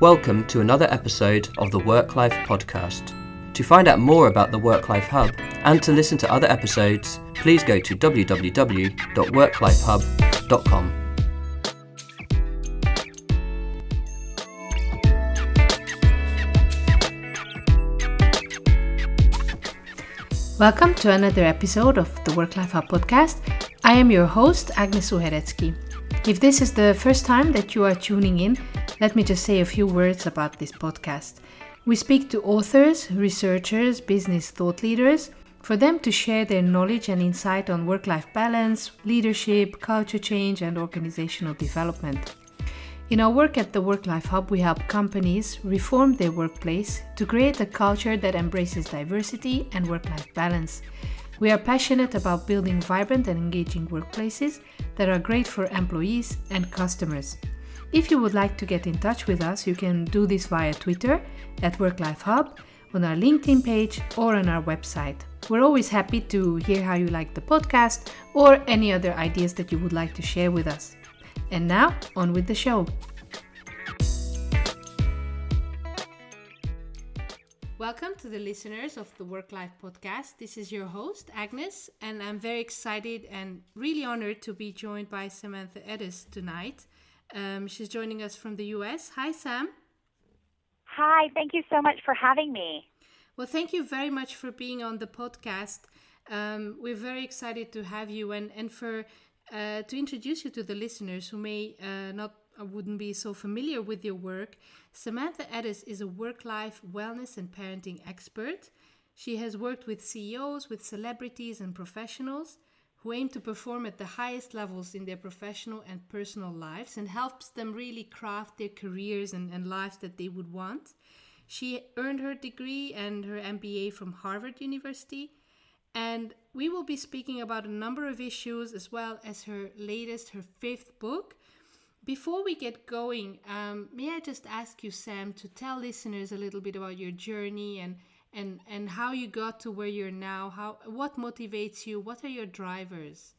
Welcome to another episode of the Work Life Podcast. To find out more about the Work Life Hub and to listen to other episodes, please go to www.worklifehub.com. Welcome to another episode of the Work Life Hub podcast. I am your host, Agnes Uhereczky. If this is the first time that you are tuning in, let me just say a few words about this podcast. We speak to authors, researchers, business thought leaders for them to share their knowledge and insight on work life balance, leadership, culture change, and organizational development. In our work at the Work Life Hub, we help companies reform their workplace to create a culture that embraces diversity and work life balance. We are passionate about building vibrant and engaging workplaces that are great for employees and customers. If you would like to get in touch with us, you can do this via Twitter at Work Life Hub, on our LinkedIn page, or on our website. We're always happy to hear how you like the podcast or any other ideas that you would like to share with us. And now, on with the show. Welcome to the listeners of the Work Life Podcast. This is your host, Agnes, and I'm very excited and really honored to be joined by Samantha Ettus tonight. Um, she's joining us from the US. Hi, Sam. Hi, thank you so much for having me. Well, thank you very much for being on the podcast. Um, we're very excited to have you and, and for uh, to introduce you to the listeners who may uh, not or wouldn't be so familiar with your work. Samantha Ettus is a work life wellness and parenting expert. She has worked with CEOs, with celebrities, and professionals who aim to perform at the highest levels in their professional and personal lives and helps them really craft their careers and, and lives that they would want. She earned her degree and her MBA from Harvard University. And we will be speaking about a number of issues as well as her latest, her fifth book. Before we get going, um, may I just ask you, Sam, to tell listeners a little bit about your journey and and and how you got to where you're now how what motivates you what are your drivers?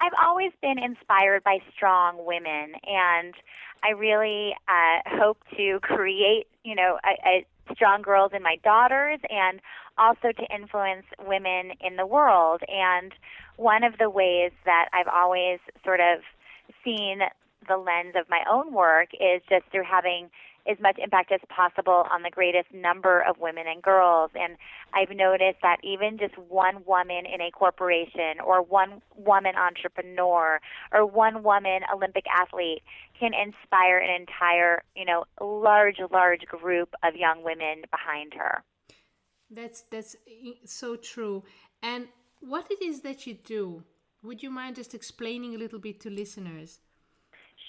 I've always been inspired by strong women and i really uh, hope to create you know a, a strong girls in my daughters and also to influence women in the world. And one of the ways that i've always sort of seen the lens of my own work is just through having as much impact as possible on the greatest number of women and girls. And I've noticed that even just one woman in a corporation or one woman entrepreneur or one woman Olympic athlete can inspire an entire, you know, large, large group of young women behind her. That's that's so true. And what it is that you do? Would you mind just explaining a little bit to listeners?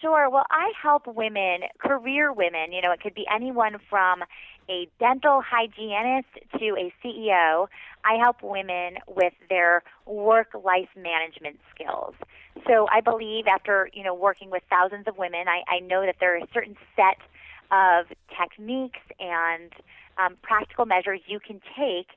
Sure. Well, I help women, career women, you know, it could be anyone from a dental hygienist to a CEO. I help women with their work life management skills. So I believe after, you know, working with thousands of women, I, I know that there are a certain set of techniques and um, practical measures you can take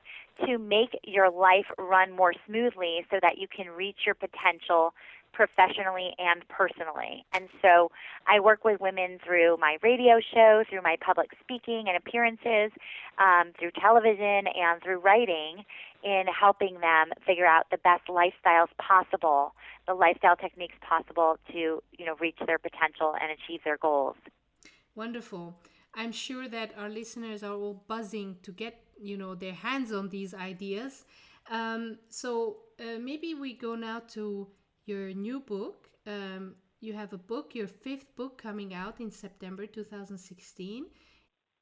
to make your life run more smoothly so that you can reach your potential professionally and personally. And so I work with women through my radio show, through my public speaking and appearances, um, through television, and through writing in helping them figure out the best lifestyles possible, the lifestyle techniques possible to, you know, reach their potential and achieve their goals. Wonderful. I'm sure that our listeners are all buzzing to get, you know, their hands on these ideas. Um, so uh, maybe we go now to your new book. Um, you have a book, your fifth book coming out in September 2016.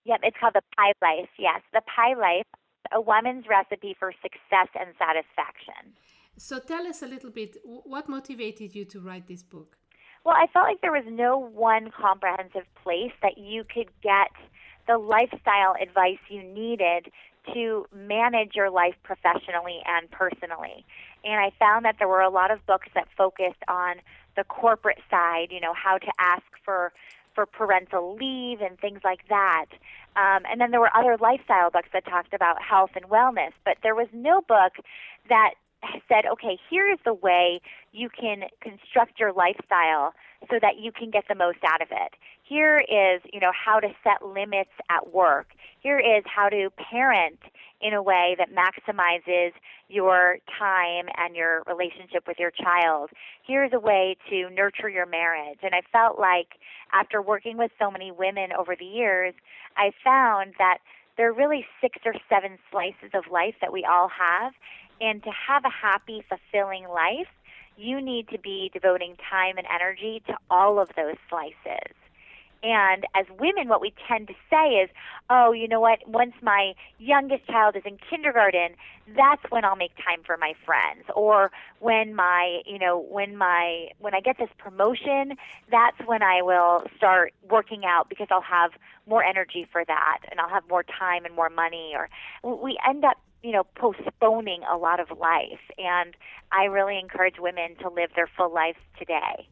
Yep, it's called The Pie Life. Yes, The Pie Life, a woman's recipe for success and satisfaction. So tell us a little bit, what motivated you to write this book? Well, I felt like there was no one comprehensive place that you could get the lifestyle advice you needed to manage your life professionally and personally. And I found that there were a lot of books that focused on the corporate side, you know, how to ask for for parental leave and things like that. Um, and then there were other lifestyle books that talked about health and wellness, but there was no book that said, okay, here is the way you can construct your lifestyle so that you can get the most out of it here is, you know, how to set limits at work. Here is how to parent in a way that maximizes your time and your relationship with your child. Here's a way to nurture your marriage. And I felt like after working with so many women over the years, I found that there are really six or seven slices of life that we all have. And to have a happy, fulfilling life, you need to be devoting time and energy to all of those slices. And as women, what we tend to say is, oh, you know what, once my youngest child is in kindergarten, that's when I'll make time for my friends. Or when my, you know, when my, when I get this promotion, that's when I will start working out because I'll have more energy for that and I'll have more time and more money. Or we end up you know, postponing a lot of life. And I really encourage women to live their full lives today.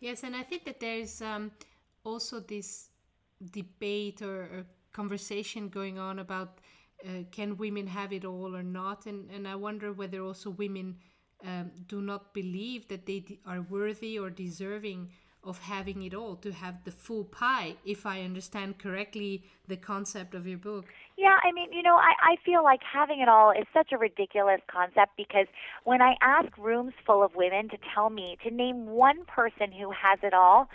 Yes, and I think that there's um, also this debate or, or, conversation going on about uh, can women have it all or not, and and I wonder whether also women um, do not believe that they are worthy or deserving of having it all to have the full pie if i understand correctly the concept of your book yeah i mean you know i i feel like having it all is such a ridiculous concept because when i ask rooms full of women to tell me to name one person who has it all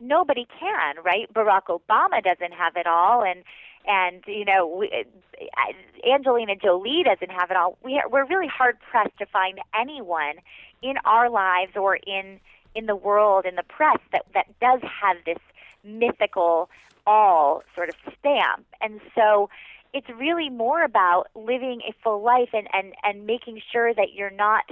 nobody can right barack obama doesn't have it all and and you know we, uh, Angelina Jolie doesn't have it all. We we're really hard pressed to find anyone in our lives or in in the world, in the press, that, that does have this mythical all sort of stamp. And so it's really more about living a full life and, and, and making sure that you're not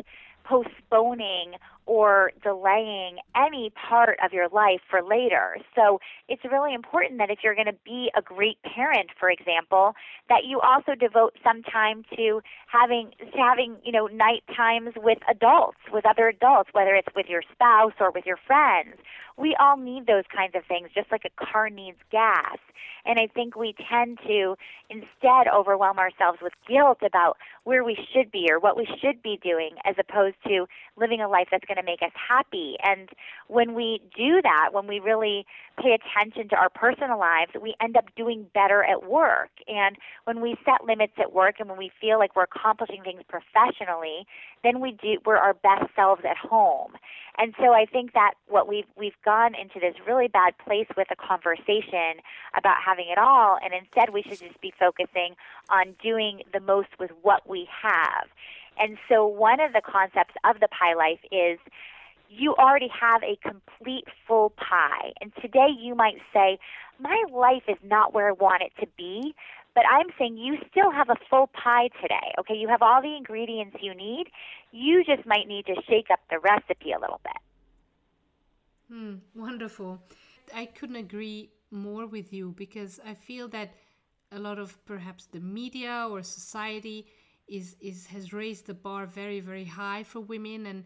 postponing or delaying any part of your life for later. So it's really important that if you're going to be a great parent, for example, that you also devote some time to having to having, you know, night times with adults, with other adults, whether it's with your spouse or with your friends. We all need those kinds of things, just like a car needs gas. And I think we tend to instead overwhelm ourselves with guilt about where we should be or what we should be doing as opposed to living a life that's going to make us happy. And when we do that, when we really pay attention to our personal lives, we end up doing better at work. And when we set limits at work and when we feel like we're accomplishing things professionally, then we do we're our best selves at home. And so I think that what we've we've gone into this really bad place with a conversation about having it all and instead we should just be focusing on doing the most with what we have. And so one of the concepts of the pie life is you already have a complete full pie. And today you might say, my life is not where I want it to be, but I'm saying you still have a full pie today. Okay, you have all the ingredients you need. You just might need to shake up the recipe a little bit. Hmm, wonderful. I couldn't agree more with you because I feel that a lot of perhaps the media or society is, is has raised the bar very very high for women and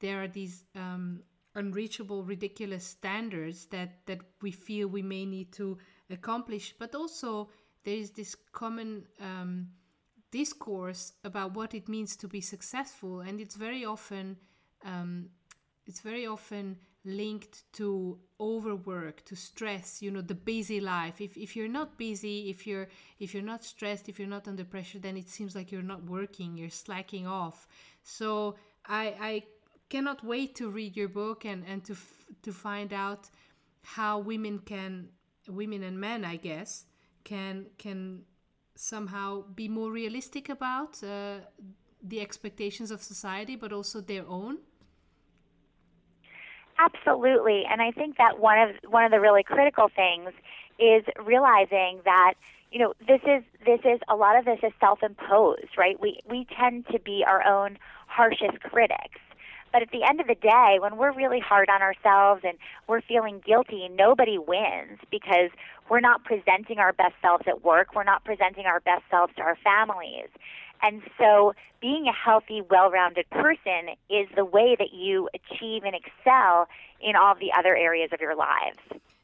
there are these um, unreachable ridiculous standards that that we feel we may need to accomplish. But also there is this common um, discourse about what it means to be successful and it's very often um, it's very often linked to overwork to stress you know the busy life. If, if you're not busy if you're if you're not stressed if you're not under pressure then it seems like you're not working you're slacking off. So i i cannot wait to read your book and and to to find out how women can women and men i guess can can somehow be more realistic about uh, the expectations of society but also their own Absolutely, and I think that one of one of the really critical things is realizing that you know this is this is a lot of this is self-imposed, right? We we tend to be our own harshest critics. But at the end of the day, when we're really hard on ourselves and we're feeling guilty, nobody wins because we're not presenting our best selves at work. We're not presenting our best selves to our families. And so being a healthy, well rounded person is the way that you achieve and excel in all the other areas of your lives.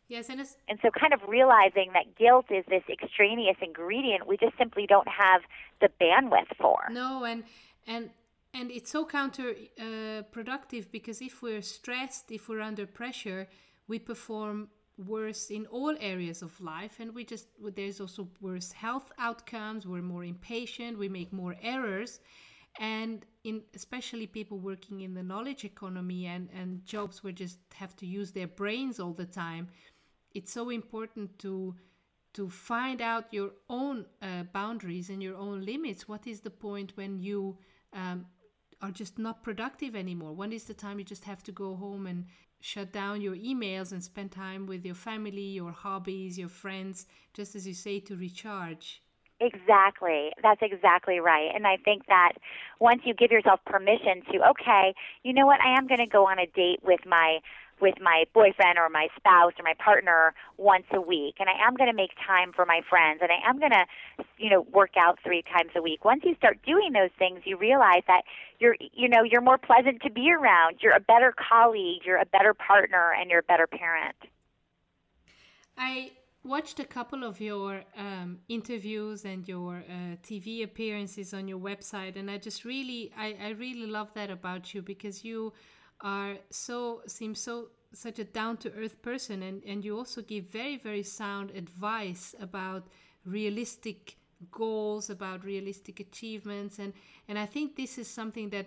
Yes, and, and so kind of realizing that guilt is this extraneous ingredient we just simply don't have the bandwidth for. No, and and and it's so counterproductive uh, because if we're stressed, if we're under pressure, we perform worse in all areas of life and we just there's also worse health outcomes we're more impatient we make more errors. And in especially people working in the knowledge economy and and jobs where just have to use their brains all the time it's so important to to find out your own uh, boundaries and your own limits. What is the point when you um, are just not productive anymore? When is the time you just have to go home and shut down your emails and spend time with your family your hobbies your friends just as you say to recharge Exactly. That's exactly right. And I think that once you give yourself permission to, okay, you know what, I am going to go on a date with my with my boyfriend or my spouse or my partner once a week and I am going to make time for my friends and I am going to you know work out 3 times a week. Once you start doing those things, you realize that you're you know, you're more pleasant to be around. You're a better colleague, you're a better partner and you're a better parent. I watched a couple of your um, interviews and your uh, TV appearances on your website, and I just really, I, I really love that about you because you are so seem so such a down to earth person, and and you also give very very sound advice about realistic goals, about realistic achievements, and and I think this is something that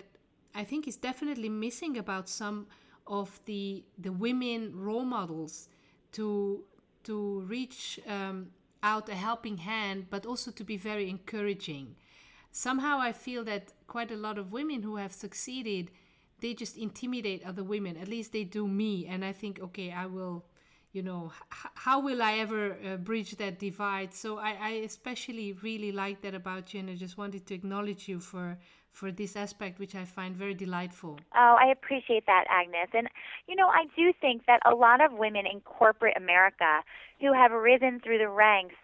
I think is definitely missing about some of the the women role models to to reach um, out a helping hand, but also to be very encouraging. Somehow I feel that quite a lot of women who have succeeded, they just intimidate other women. At least they do me. And I think, okay, I will, you know, h- how will I ever uh, bridge that divide? So I, I especially really like that about you. And I just wanted to acknowledge you for for this aspect, which I find very delightful. Oh, I appreciate that, Agnes. And, you know, I do think that a lot of women in corporate America who have risen through the ranks,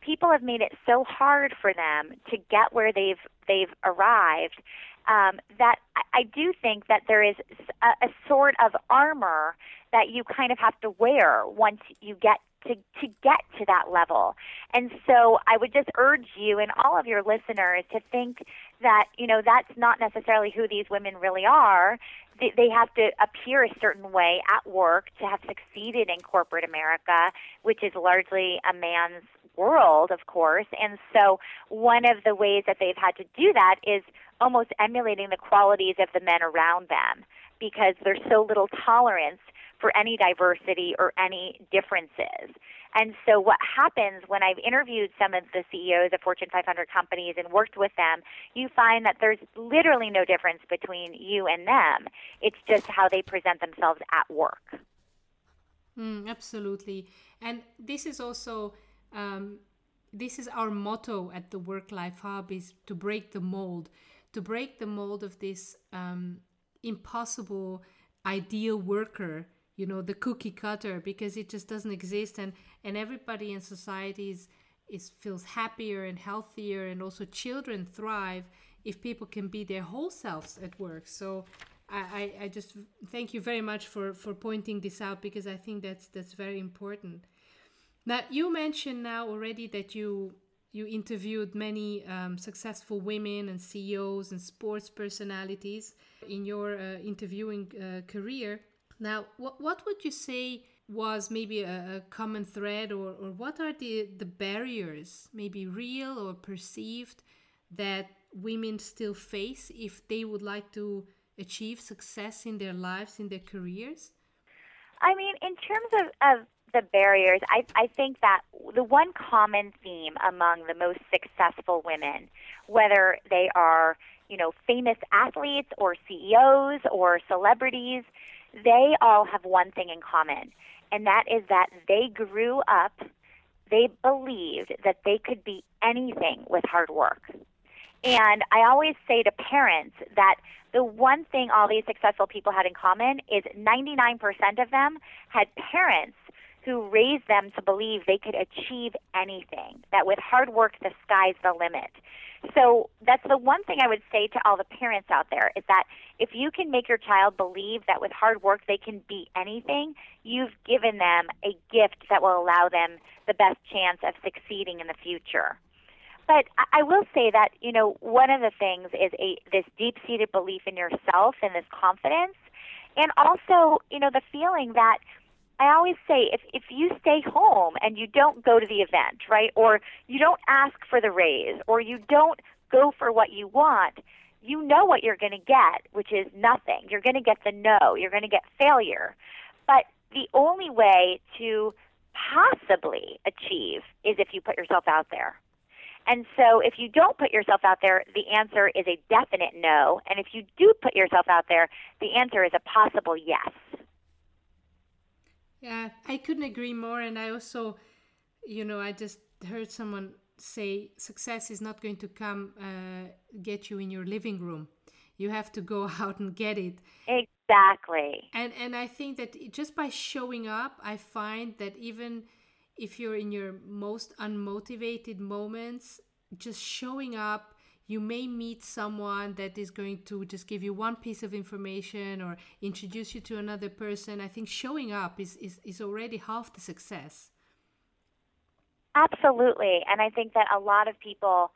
people have made it so hard for them to get where they've they've arrived um, that I, do think that there is a, a sort of armor that you kind of have to wear once you get to, to get to that level. And so I would just urge you and all of your listeners to think that, you know, that's not necessarily who these women really are. They, they have to appear a certain way at work to have succeeded in corporate America, which is largely a man's world, of course. And so one of the ways that they've had to do that is almost emulating the qualities of the men around them because there's so little tolerance for any diversity or any differences. And so, what happens when I've interviewed some of the CEOs of Fortune 500 companies and worked with them, you find that there's literally no difference between you and them. It's just how they present themselves at work. Mm, absolutely. And this is also. Um, this is our motto at the Work Life Hub is to break the mold, to break the mold of this um, impossible ideal worker you know the cookie cutter because it just doesn't exist and and everybody in society is, is feels happier and healthier and also children thrive if people can be their whole selves at work so I, I just thank you very much for, for pointing this out because I think that's that's very important. Now you mentioned now already that you you interviewed many um, successful women and CEOs and sports personalities in your uh, interviewing uh, career. Now, what, what would you say was maybe a, a common thread, or, or what are the, the barriers, maybe real or perceived, that women still face if they would like to achieve success in their lives, in their careers? I mean, in terms of, of the barriers, I, I think that the one common theme among the most successful women, whether they are, you know, famous athletes or CEOs or celebrities, they all have one thing in common, and that is that they grew up, they believed that they could be anything with hard work. And I always say to parents that the one thing all these successful people had in common is 99% of them had parents who raised them to believe they could achieve anything, that with hard work, the sky's the limit. So that's the one thing I would say to all the parents out there is that if you can make your child believe that with hard work they can be anything, you've given them a gift that will allow them the best chance of succeeding in the future. But I will say that, you know, one of the things is a this deep-seated belief in yourself and this confidence and also, you know, the feeling that I always say if, if you stay home and you don't go to the event, right, or you don't ask for the raise, or you don't go for what you want, you know what you're going to get, which is nothing. You're going to get the no, you're going to get failure. But the only way to possibly achieve is if you put yourself out there. And so if you don't put yourself out there, the answer is a definite no. And if you do put yourself out there, the answer is a possible yes. Yeah, I couldn't agree more. And I also, you know, I just heard someone say success is not going to come uh, get you in your living room. You have to go out and get it. Exactly. And and I think that just by showing up, I find that even if you're in your most unmotivated moments, just showing up, you may meet someone that is going to just give you one piece of information or introduce you to another person. I think showing up is, is, is already half the success. Absolutely. And I think that a lot of people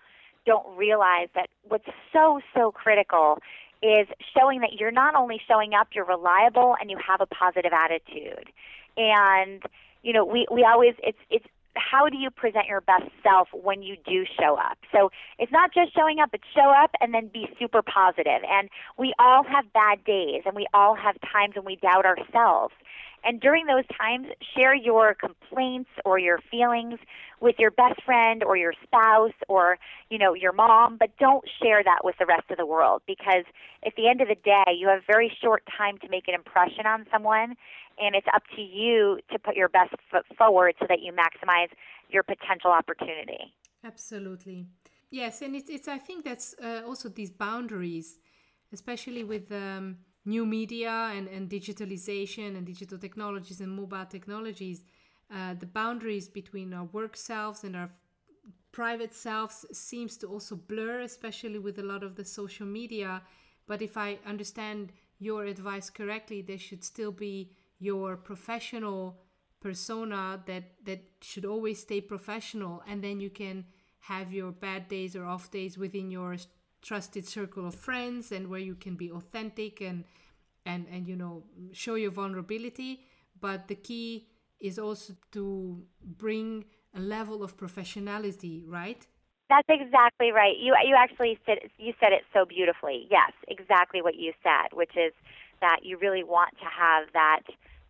don't realize that what's so, so critical is showing that you're not only showing up, you're reliable and you have a positive attitude. And you know, we, we always, it's, it's, how do you present your best self when you do show up? So it's not just showing up, but show up and then be super positive. And we all have bad days and we all have times when we doubt ourselves. And during those times, share your complaints or your feelings with your best friend or your spouse or, you know, your mom, but don't share that with the rest of the world because at the end of the day, you have very short time to make an impression on someone and it's up to you to put your best foot forward so that you maximize your potential opportunity. Absolutely. Yes, and it's, it's I think that's uh, also these boundaries, especially with um, new media and, and digitalization and digital technologies and mobile technologies, uh, the boundaries between our work selves and our private selves seems to also blur, especially with a lot of the social media. But if I understand your advice correctly, there should still be your professional persona that that should always stay professional and then you can have your bad days or off days within your trusted circle of friends and where you can be authentic and and and you know show your vulnerability. But the key is also to bring a level of professionality right? That's exactly right. You you actually said you said it so beautifully. Yes exactly what you said which is that you really want to have that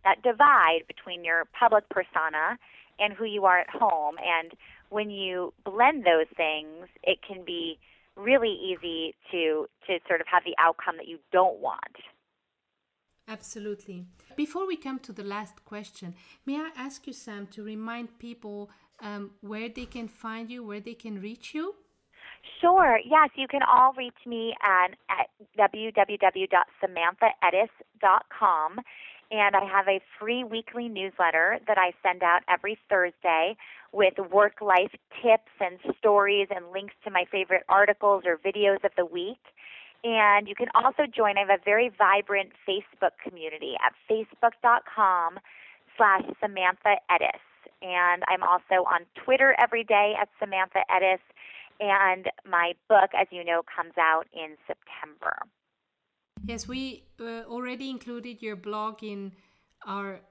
that divide between your public persona and who you are at home and when you blend those things it can be really easy to to sort of have the outcome that you don't want. Absolutely. Before we come to the last question, may I ask you, Sam, to remind people um, where they can find you, where they can reach you? Sure. Yes, you can all reach me at, at www.samanthaettus.com. And I have a free weekly newsletter that I send out every Thursday with work life tips and stories and links to my favorite articles or videos of the week. And you can also join. I have a very vibrant Facebook community at facebook.com slash Samantha Ettus. And I'm also on Twitter every day at Samantha Ettus. And my book, as you know, comes out in September. Yes, we uh, already included your blog in our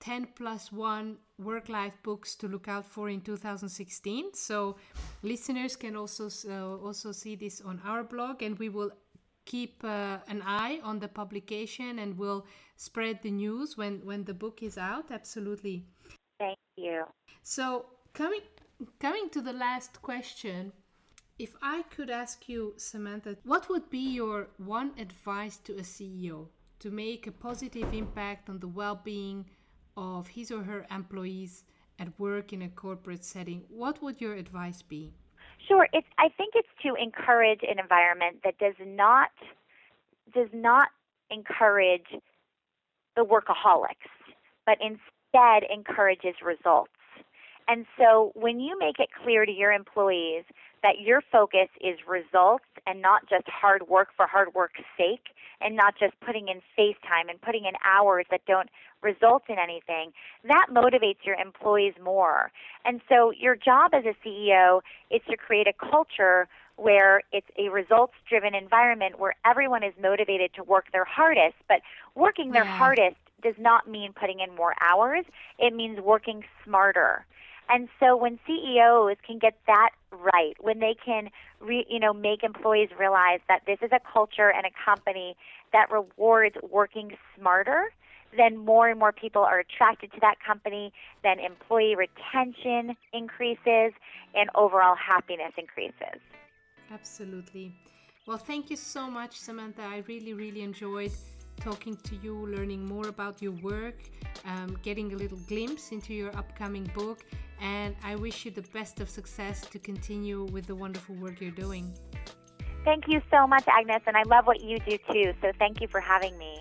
10 plus 1 work life books to look out for in 2016. So listeners can also uh, also see this on our blog and we will keep uh, an eye on the publication and we'll spread the news when when the book is out absolutely. Thank you. So coming coming to the last question if I could ask you, Samantha, what would be your one advice to a CEO to make a positive impact on the well being of his or her employees at work in a corporate setting? What would your advice be? Sure. It's, I think it's to encourage an environment that does not does not encourage the workaholics, but instead encourages results. And so when you make it clear to your employees that your focus is results and not just hard work for hard work's sake and not just putting in face time and putting in hours that don't result in anything, that motivates your employees more. And so your job as a CEO is to create a culture where it's a results driven environment where everyone is motivated to work their hardest, but working their yeah. hardest does not mean putting in more hours. It means working smarter. And so when CEOs can get that right, when they can, re, you know, make employees realize that this is a culture and a company that rewards working smarter, then more and more people are attracted to that company, then employee retention increases, and overall happiness increases. Absolutely. Well, thank you so much, Samantha. I really, really enjoyed talking to you, learning more about your work, um, getting a little glimpse into your upcoming book, and I wish you the best of success to continue with the wonderful work you're doing. Thank you so much, Agnes, and I love what you do too, so thank you for having me.